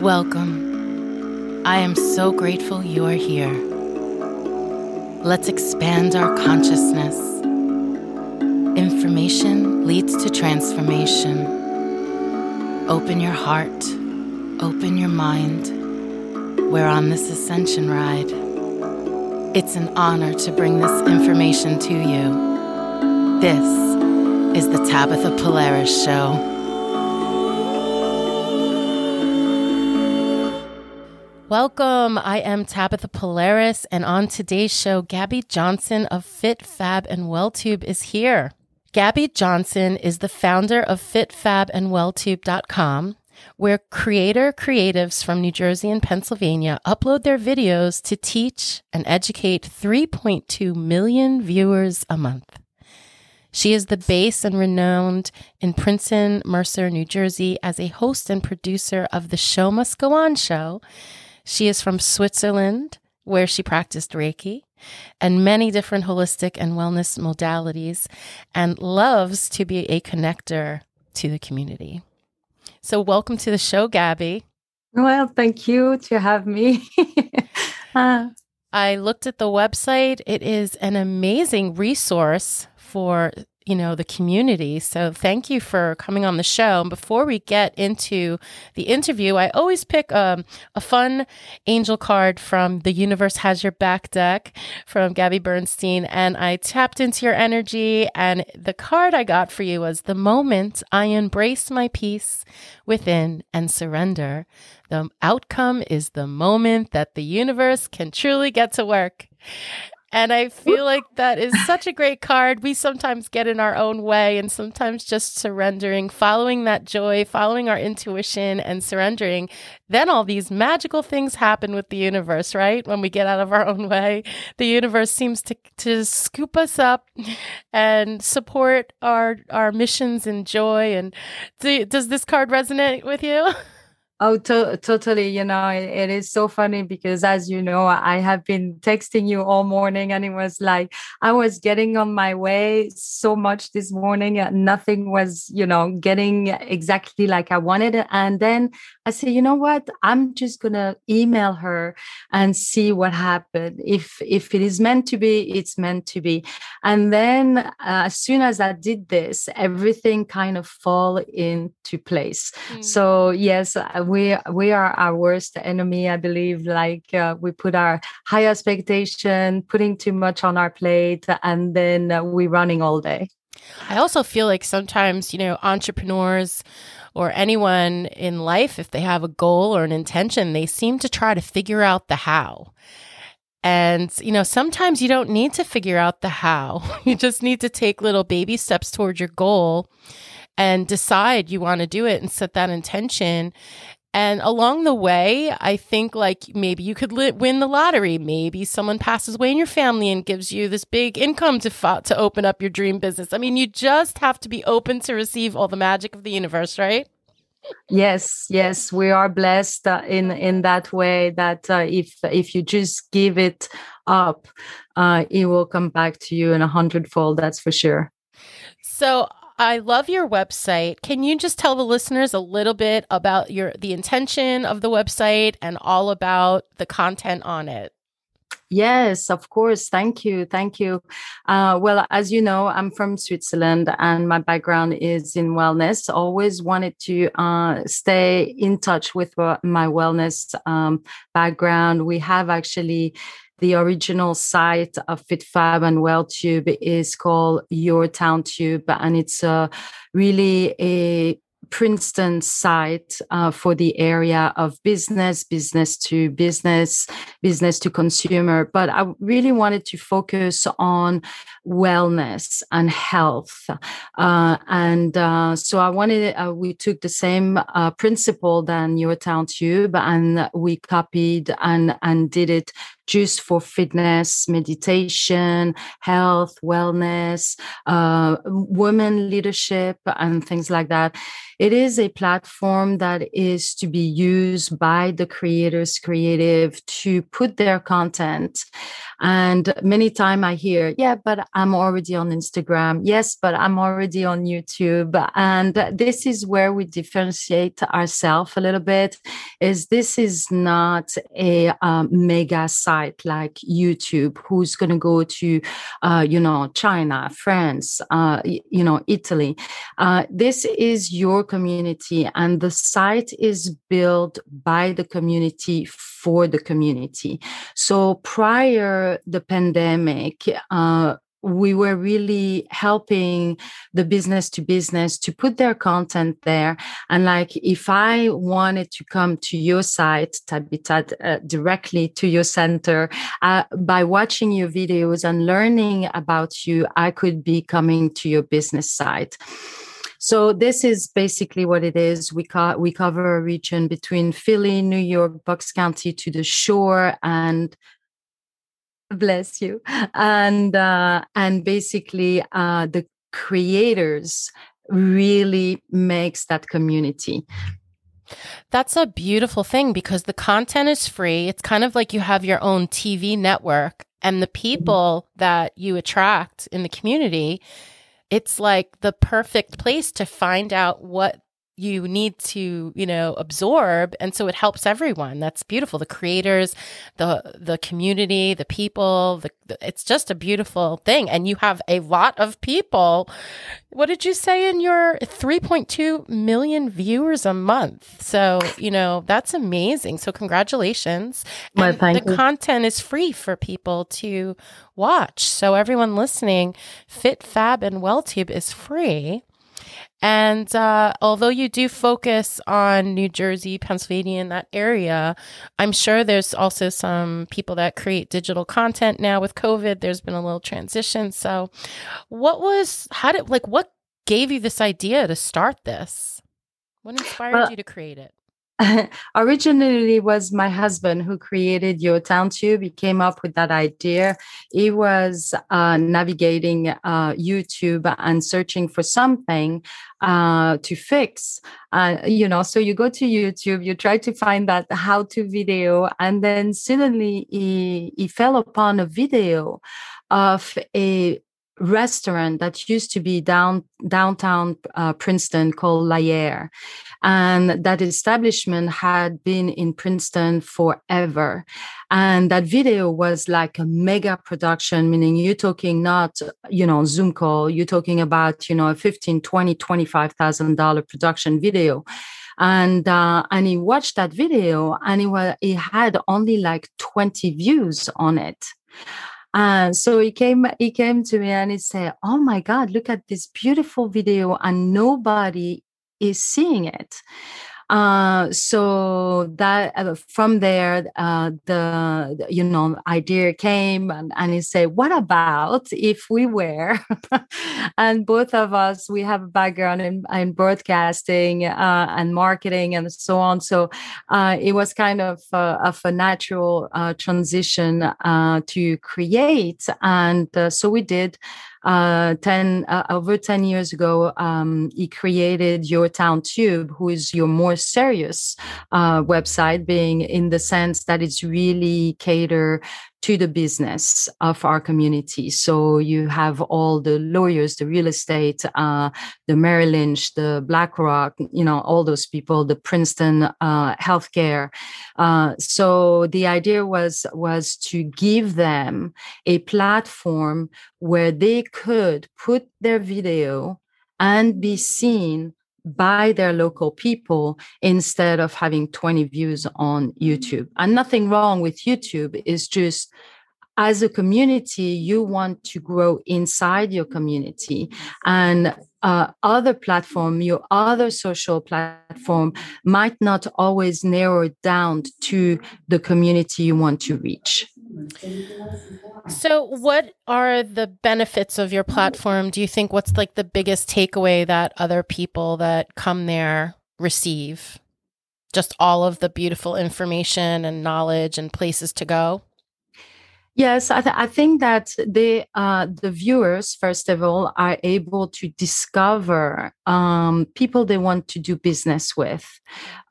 Welcome. I am so grateful you are here. Let's expand our consciousness. Information leads to transformation. Open your heart, open your mind. We're on this ascension ride. It's an honor to bring this information to you. This is the Tabitha Polaris Show. Welcome. I am Tabitha Polaris, and on today's show, Gabby Johnson of Fit Fab and WellTube is here. Gabby Johnson is the founder of FitFabandWellTube.com, where creator creatives from New Jersey and Pennsylvania upload their videos to teach and educate 3.2 million viewers a month. She is the base and renowned in Princeton, Mercer, New Jersey, as a host and producer of the Show Must Go On show she is from Switzerland, where she practiced Reiki and many different holistic and wellness modalities, and loves to be a connector to the community. So, welcome to the show, Gabby. Well, thank you to have me. uh. I looked at the website. It is an amazing resource for you know the community. So thank you for coming on the show. And before we get into the interview i always pick um, a fun angel card from the universe has your back deck from gabby bernstein. And i tapped into your energy. And the card i got for you was the moment i embrace my peace within and surrender the outcome is the moment that the universe can truly get to work and I feel like that is such a great card. We sometimes get in our own way and sometimes just surrendering, following that joy, following our intuition and surrendering. Then all these magical things happen with the universe, right? When we get out of our own way, the universe seems to, to scoop us up and support our, our missions and joy. And do, does this card resonate with you? Oh, to- totally. You know, it, it is so funny because, as you know, I have been texting you all morning, and it was like I was getting on my way so much this morning. Nothing was, you know, getting exactly like I wanted. And then I said, you know what? I'm just gonna email her and see what happened. If if it is meant to be, it's meant to be. And then uh, as soon as I did this, everything kind of fall into place. Mm. So yes we we are our worst enemy i believe like uh, we put our high expectation putting too much on our plate and then uh, we're running all day i also feel like sometimes you know entrepreneurs or anyone in life if they have a goal or an intention they seem to try to figure out the how and, you know, sometimes you don't need to figure out the how. You just need to take little baby steps towards your goal and decide you want to do it and set that intention. And along the way, I think like maybe you could li- win the lottery. Maybe someone passes away in your family and gives you this big income to to open up your dream business. I mean, you just have to be open to receive all the magic of the universe, right? Yes, yes, we are blessed uh, in in that way. That uh, if if you just give it up, uh, it will come back to you in a hundredfold. That's for sure. So I love your website. Can you just tell the listeners a little bit about your the intention of the website and all about the content on it? Yes, of course. Thank you. Thank you. Uh, well, as you know, I'm from Switzerland and my background is in wellness. Always wanted to uh, stay in touch with my wellness um, background. We have actually the original site of FitFab and WellTube is called Your Town Tube, and it's a really a Princeton site uh, for the area of business, business to business, business to consumer. But I really wanted to focus on wellness and health. Uh, and uh, so I wanted, uh, we took the same uh, principle than Your Town Tube and we copied and, and did it just for fitness, meditation, health, wellness, uh, women leadership, and things like that. It is a platform that is to be used by the creators creative to put their content. And many time I hear, yeah, but I'm already on Instagram. Yes, but I'm already on YouTube. And this is where we differentiate ourselves a little bit is this is not a um, mega site like YouTube who's going to go to, uh, you know, China, France, uh, you know, Italy. Uh, this is your community and the site is built by the community for the community so prior the pandemic uh, we were really helping the business to business to put their content there. And like, if I wanted to come to your site, Tabitat, uh, directly to your center, uh, by watching your videos and learning about you, I could be coming to your business site. So this is basically what it is. We co- we cover a region between Philly, New York, Bucks County to the shore, and bless you, and uh, and basically uh, the creators really makes that community. That's a beautiful thing because the content is free. It's kind of like you have your own TV network, and the mm-hmm. people that you attract in the community it's like the perfect place to find out what you need to you know absorb. And so it helps everyone. That's beautiful. The creators the the community the people the, it's just a beautiful thing. And you have a lot of people. What did you say in your 3.2 million viewers a month? So you know that's amazing. So congratulations. Well, thank the you. content is free for people to watch. So everyone listening fit fab and welltube is free and uh, although you do focus on New Jersey, Pennsylvania, in that area, I'm sure there's also some people that create digital content now with COVID. There's been a little transition. So, what was, how did, like, what gave you this idea to start this? What inspired well, you to create it? originally was my husband who created your town tube. He came up with that idea. He was uh, navigating uh, youtube and searching for something uh, to fix. Uh, you know so you go to youtube you try to find that how to video and then suddenly he, he fell upon a video of a restaurant that used to be down downtown uh, Princeton called Lahiere, and that establishment had been in Princeton forever. And that video was like a mega production, meaning you're talking not, you know, Zoom call, you're talking about, you know, a 15, 20, $25,000 production video. And uh, and he watched that video and he was he had only like 20 views on it and so he came, he came to me and he said, "Oh my God, look at this beautiful video, and nobody is seeing it." Uh, so that uh, from there, uh, the you know idea came, and, and he said, "What about if we were?" and both of us, we have a background in, in broadcasting uh, and marketing and so on. So uh, it was kind of of a natural uh, transition to create, and so we did uh, 10 uh, over 10 years ago um, he created your town tube who is your more serious uh, website being in the sense that it's really cater to the business of our community. So you have all the lawyers, the real estate, uh, the Merrill Lynch, the BlackRock, you know, all those people, the Princeton uh, healthcare. Uh, so the idea was was to give them a platform where they could put their video and be seen by their local people instead of having 20 views on YouTube. And nothing wrong with YouTube, is just as a community, you want to grow inside your community and uh, other platform, your other social platform might not always narrow down to the community you want to reach. So, what are the benefits of your platform? Do you think what's like the biggest takeaway that other people that come there receive? Just all of the beautiful information and knowledge and places to go? Yes, I, th- I, think that the uh, the viewers, first of all, are able to discover um, people they want to do business with,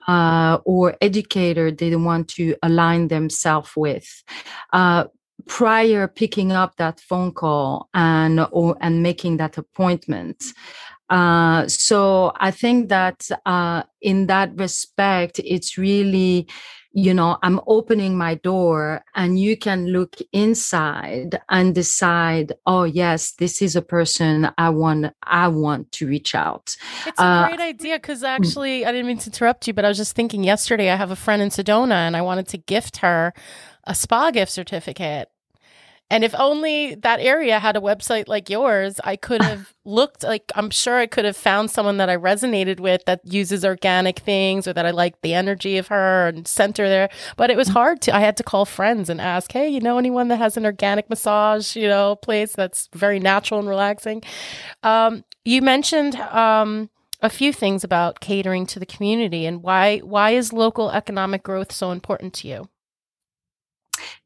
uh, or educator they want to align themselves with. Uh, prior picking up that phone call and or and making that appointment. Uh, so I think that uh, in that respect, it's really, you know, I'm opening my door and you can look inside and decide, oh yes, this is a person I want I want to reach out. It's a uh, great idea because mm. actually I didn't mean to interrupt you, but I was just thinking yesterday I have a friend in Sedona and I wanted to gift her a spa gift certificate and if only that area had a website like yours, I could have looked like I'm sure I could have found someone that I resonated with that uses organic things or that I liked the energy of her and sent her there. But it was mm. hard to, I had to call friends and ask, hey, you know anyone that has an organic massage, you know, place that's very natural and relaxing? Um, you mentioned, um, a few things about catering to the community and why why is local economic growth so important to you?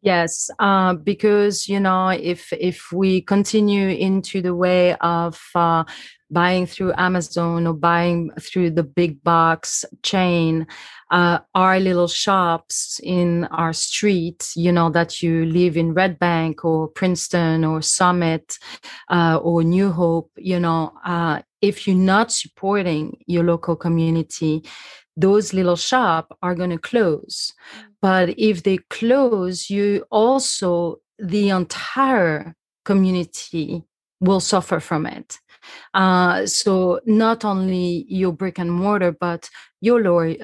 Yes, uh, because you know, if if we continue into the way of uh, buying through Amazon or buying through the big box chain, uh, our little shops in our street, you know, that you live in Red Bank or Princeton or Summit uh, or New Hope, you know, uh, if you're not supporting your local community, those little shops are going to close. But if they close, you also, the entire community will suffer from it. Uh, so not only your brick and mortar, but your lawyer,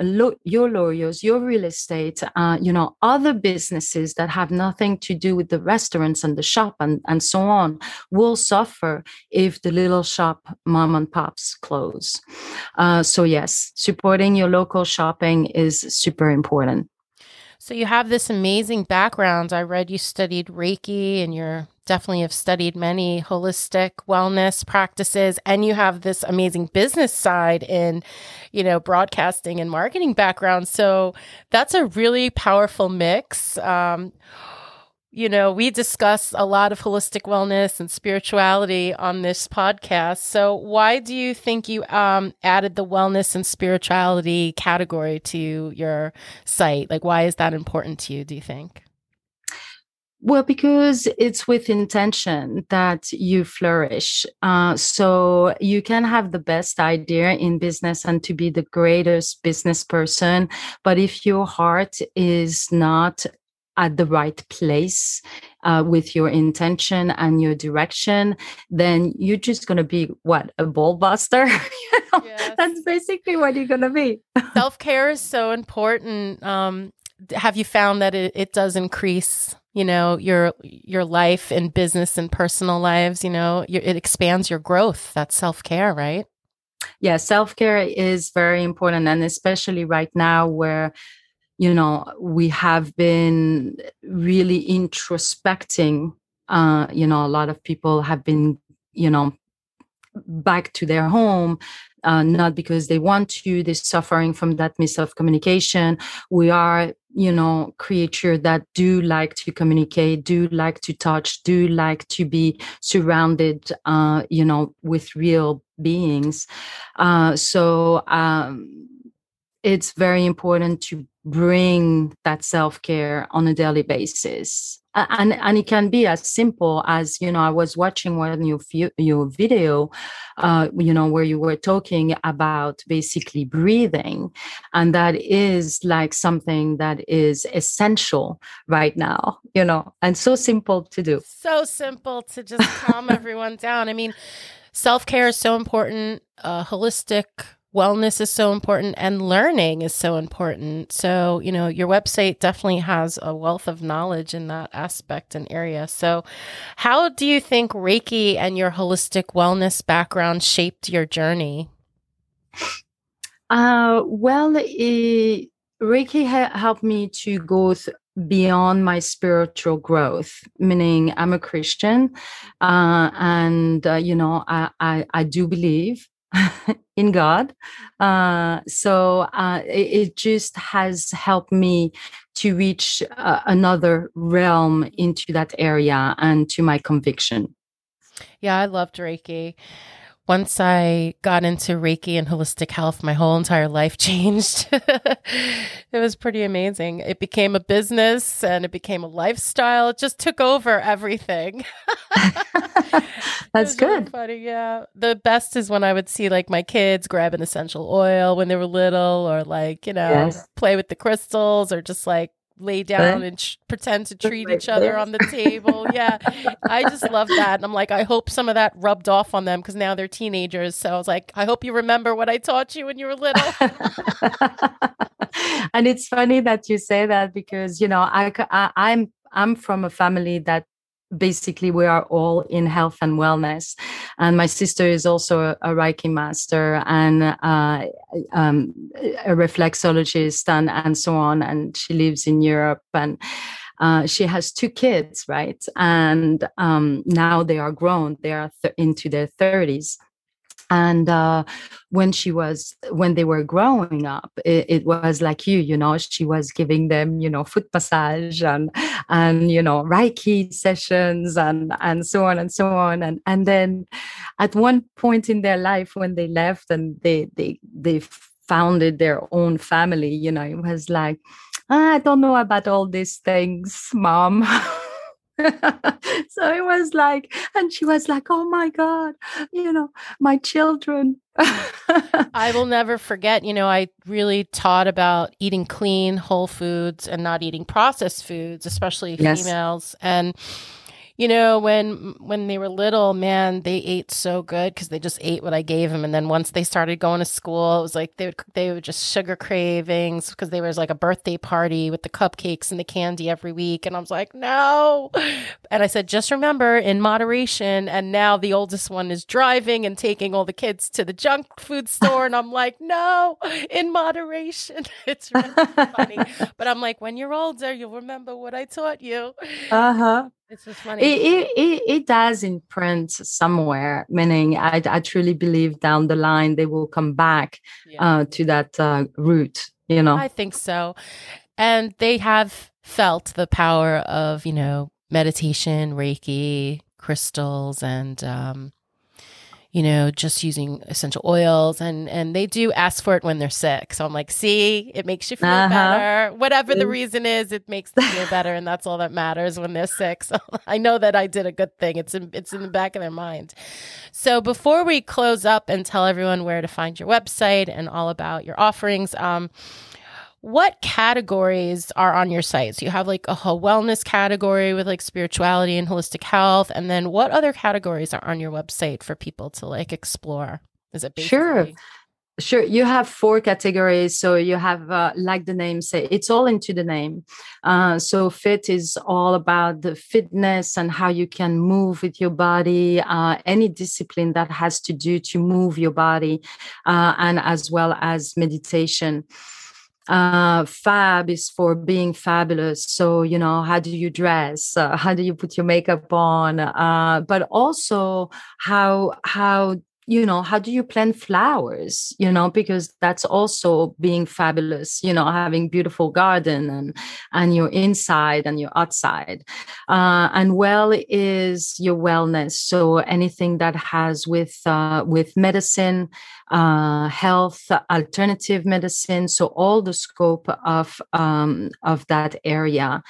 your lawyers, your real estate, uh, you know, other businesses that have nothing to do with the restaurants and the shop and, and so on will suffer if the little shop mom and pops close. Uh, so yes, supporting your local shopping is super important. So you have this amazing background. I read you studied Reiki and you're definitely have studied many holistic wellness practices and you have this amazing business side in, you know, broadcasting and marketing background. So that's a really powerful mix. Um, you know, we discuss a lot of holistic wellness and spirituality on this podcast. So, why do you think you um, added the wellness and spirituality category to your site? Like, why is that important to you, do you think? Well, because it's with intention that you flourish. Uh, so you can have the best idea in business and to be the greatest business person. But if your heart is not at the right place uh, with your intention and your direction, then you're just going to be what a ball buster. you know? yes. That's basically what you're going to be. Self care is so important. Um, have you found that it, it does increase? You know your your life and business and personal lives. You know your, it expands your growth. That's self care, right? Yeah, self care is very important, and especially right now where you know we have been really introspecting uh you know a lot of people have been you know back to their home uh, not because they want to they're suffering from that miss of communication we are you know creature that do like to communicate do like to touch do like to be surrounded uh, you know with real beings. Uh, so um, it's very important to bring that self-care on a daily basis. And and it can be as simple as you know i was watching one of your your video uh, you know where you were talking about basically breathing and that is like something that is essential right now you know and so simple to do. So simple to just calm everyone down. I mean self-care is so important uh, holistic wellness is so important and learning is so important. So, you know, your website definitely has a wealth of knowledge in that aspect and area. So, how do you think Reiki and your holistic wellness background shaped your journey? Uh, well, it, Reiki ha- helped me to go th- beyond my spiritual growth meaning i'm a christian uh, and uh, you know I, I, I do believe in God. Uh, so uh, it, it, just has helped me to reach uh, another realm into that area and to my conviction. Yeah, I loved Reiki once I got into Reiki and holistic health, my whole entire life changed. it was pretty amazing. It became a business and it became a lifestyle. It just took over everything. That's good. Really funny, yeah. The best is when I would see like my kids grab an essential oil when they were little, or like you know yes. play with the crystals, or just like lay eh? down and sh- pretend to treat each other on the table. Yeah. I just love that. And I'm like, I hope some of that rubbed off on them because now they're teenagers. So I was like, I hope you remember what I taught you when you were little. and it's funny that you say that because, you know, I, I, I'm I'm from a family that basically we are all in health and wellness. And my sister is also a, reiki master and uh, um, a reflexologist and, and so on. And she lives in europe and uh, she has two kids right? And um, now they are grown. They are th- into their 30s and uh, when she was when they were growing up it, it, was like you you know she was giving them you know foot massage and and you know reiki sessions and and so on and so on. And and then at one point in their life when they left and they they they founded their own family you know it was like ah, i don't know about all these things mom so it was like, and she was like, oh my God, you know, my children. I will never forget, you know, I really taught about eating clean, whole foods and not eating processed foods, especially yes. females. And you know when when they were little man they ate so good because they just ate what i gave them and then once they started going to school it was like they would they would just sugar cravings because there was like a birthday party with the cupcakes and the candy every week. And i was like no. And i said just remember in moderation. And now the oldest one is driving and taking all the kids to the junk food store. And i'm like no in moderation. It's really funny. But i'm like when you're older you'll remember what i taught you. Uh-huh it's just funny. It, it, it, does imprint somewhere, meaning I, I truly believe down the line they will come back yeah. uh, to that uh, root, you know? I think so. And they have felt the power of, you know, meditation, Reiki, crystals, and um, you know, just using essential oils and and they do ask for it when they're sick. So I'm like, see, it makes you feel uh-huh. better. Whatever the reason is, it makes them feel better and that's all that matters when they're sick. So I know that I did a good thing. It's in it's in the back of their mind. So before we close up and tell everyone where to find your website and all about your offerings, um, what categories are on your site? So you have like a whole wellness category with like spirituality and holistic health, and then what other categories are on your website for people to like explore? Is it basically- sure? Sure, you have four categories. So you have, uh, like the name say, it's all into the name. Uh, so fit is all about the fitness and how you can move with your body, uh, any discipline that has to do to move your body, uh, and as well as meditation uh, fab is for being fabulous. So you know how do you dress? Uh, how do you put your makeup on? Uh, but also how how you know how do you plant flowers? You know because that's also being fabulous you know having beautiful garden and and your inside and your outside. Uh, and well is your wellness. So anything that has with uh, with medicine uh, health, alternative medicine, so all the scope of um, of that area.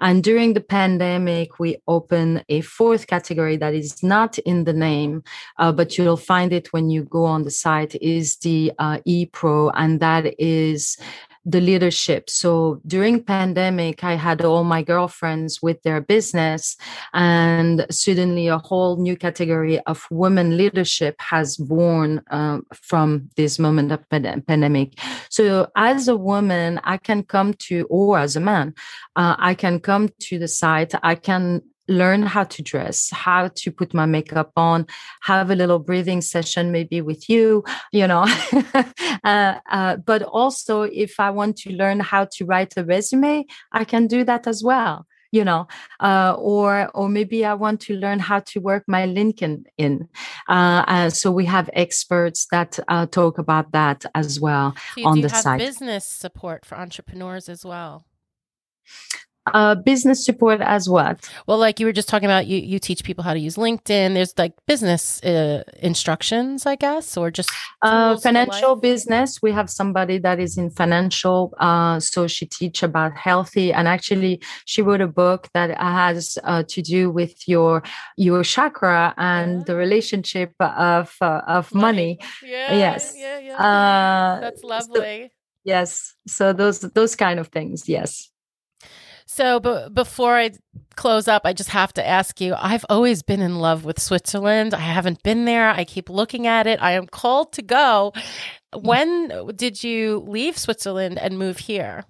And during the pandemic, we open a fourth category that is not in the name, uh, but you'll find it when you go on the site. Is the uh, ePro, and that is the leadership. So during pandemic i had all my girlfriends with their business and suddenly a whole new category of women leadership has born um, from this moment of pandemic. So as a woman i can come to or as a man uh, i can come to the site. I can learn how to dress, how to put my makeup on, have a little breathing session maybe with you, you know. uh, uh, but also, if I want to learn how to write a resume, I can do that as well you know. Uh, or or maybe i want to learn how to work my linkedin in. Uh, uh, so we have experts that uh, talk about that as well so on the site. business support for entrepreneurs as well uh, business support as well. Well, like you were just talking about, you you teach people how to use LinkedIn. There's like business uh, instructions, I guess, or just uh, financial business. We have somebody that is in financial, uh, so she teach about healthy, and actually, she wrote a book that has uh, to do with your your chakra and the relationship of uh, of money. money. Yeah, yes, yeah, yeah. Uh, That's lovely. So, yes, so those those kind of things. Yes. So, but before I close up, I just have to ask you I've always been in love with Switzerland. I haven't been there. I keep looking at it. I am called to go. When did you leave Switzerland and move here?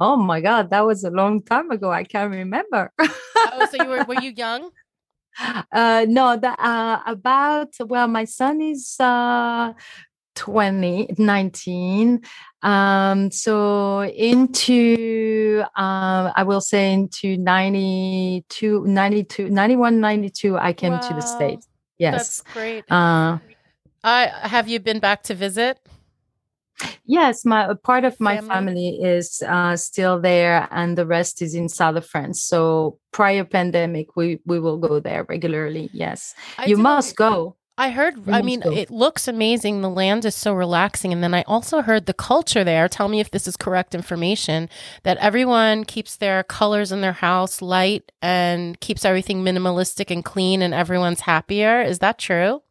Oh my God, that was a long time ago. I can't remember. oh, so you were, were you young? Uh, no, the, uh, about, well, my son is uh, 2019 um so into um i will say into 92 92 91 92 i came wow. to the states. Yes. That's great. Uh i have you been back to visit? Yes my part of my family, family is uh, still there and the rest is in south of france. So prior pandemic we we will go there regularly. Yes. I you must go I heard, I mean, it looks amazing. The land is so relaxing. And then I also heard the culture there. Tell me if this is correct information that everyone keeps their colors in their house light and keeps everything minimalistic and clean and everyone's happier. Is that true?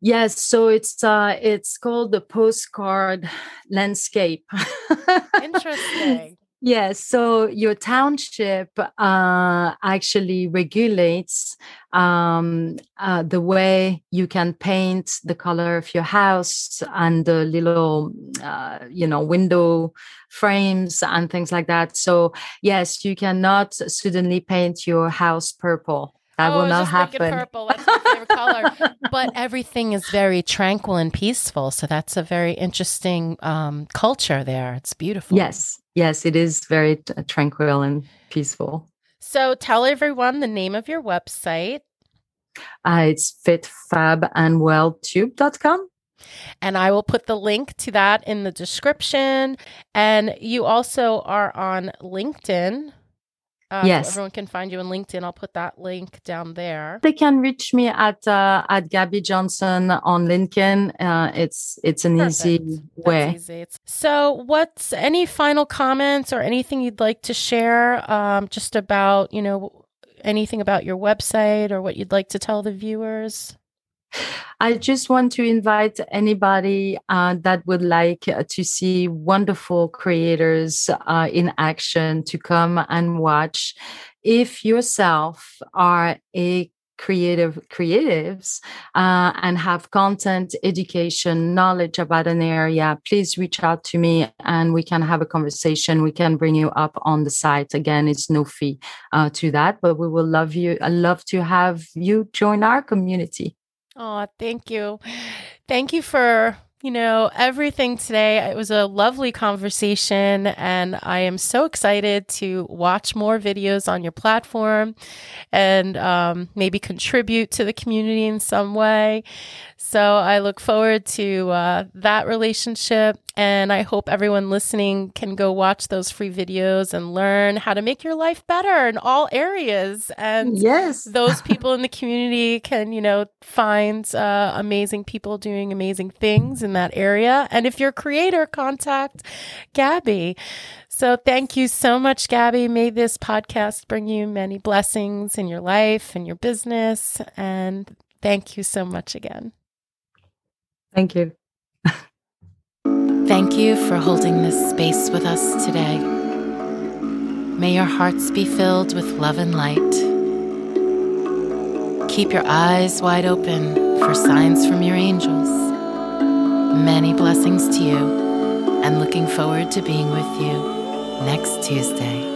Yes, so it's uh it's called the postcard landscape. Interesting. Yes, so your township uh, actually regulates um, uh, the way you can paint the color of your house and the little, uh, you know, window frames and things like that. So, yes, you cannot suddenly paint your house purple. That oh, will not happen. Purple. That's my favorite color. But everything is very tranquil and peaceful. So that's a very interesting um, culture there. It's beautiful. Yes, yes, it is very t- tranquil and peaceful. So tell everyone the name of your website. Uh, it's fitfabandwelltube.com. And I will put the link to that in the description. And you also are on LinkedIn. Uh, yes. So everyone can find you on LinkedIn. I'll put that link down there. They can reach me at uh, at Gabby Johnson on LinkedIn. Uh, it's it's an Perfect. easy way. Easy. So, what's any final comments or anything you'd like to share? Um, just about you know anything about your website or what you'd like to tell the viewers. I just want to invite anybody uh, that would like uh, to see wonderful creators uh, in action to come and watch. If yourself are a creative creatives uh, and have content education knowledge about an area please reach out to me and we can have a conversation. We can bring you up on the site. Again it's no fee uh, to that but we will love you i love to have you join our community Oh, thank you. Thank you for, you know, everything today. It was a lovely conversation and I am so excited to watch more videos on your platform and um, maybe contribute to the community in some way. So I look forward to uh, that relationship. And I hope everyone listening can go watch those free videos and learn how to make your life better in all areas. And yes, those people in the community can, you know, find uh, amazing people doing amazing things in that area. And if you're a creator, contact Gabby. So thank you so much, Gabby. May this podcast bring you many blessings in your life and your business. And thank you so much again. Thank you. Thank you for holding this space with us today. May your hearts be filled with love and light. Keep your eyes wide open for signs from your angels. Many blessings to you, and looking forward to being with you next Tuesday.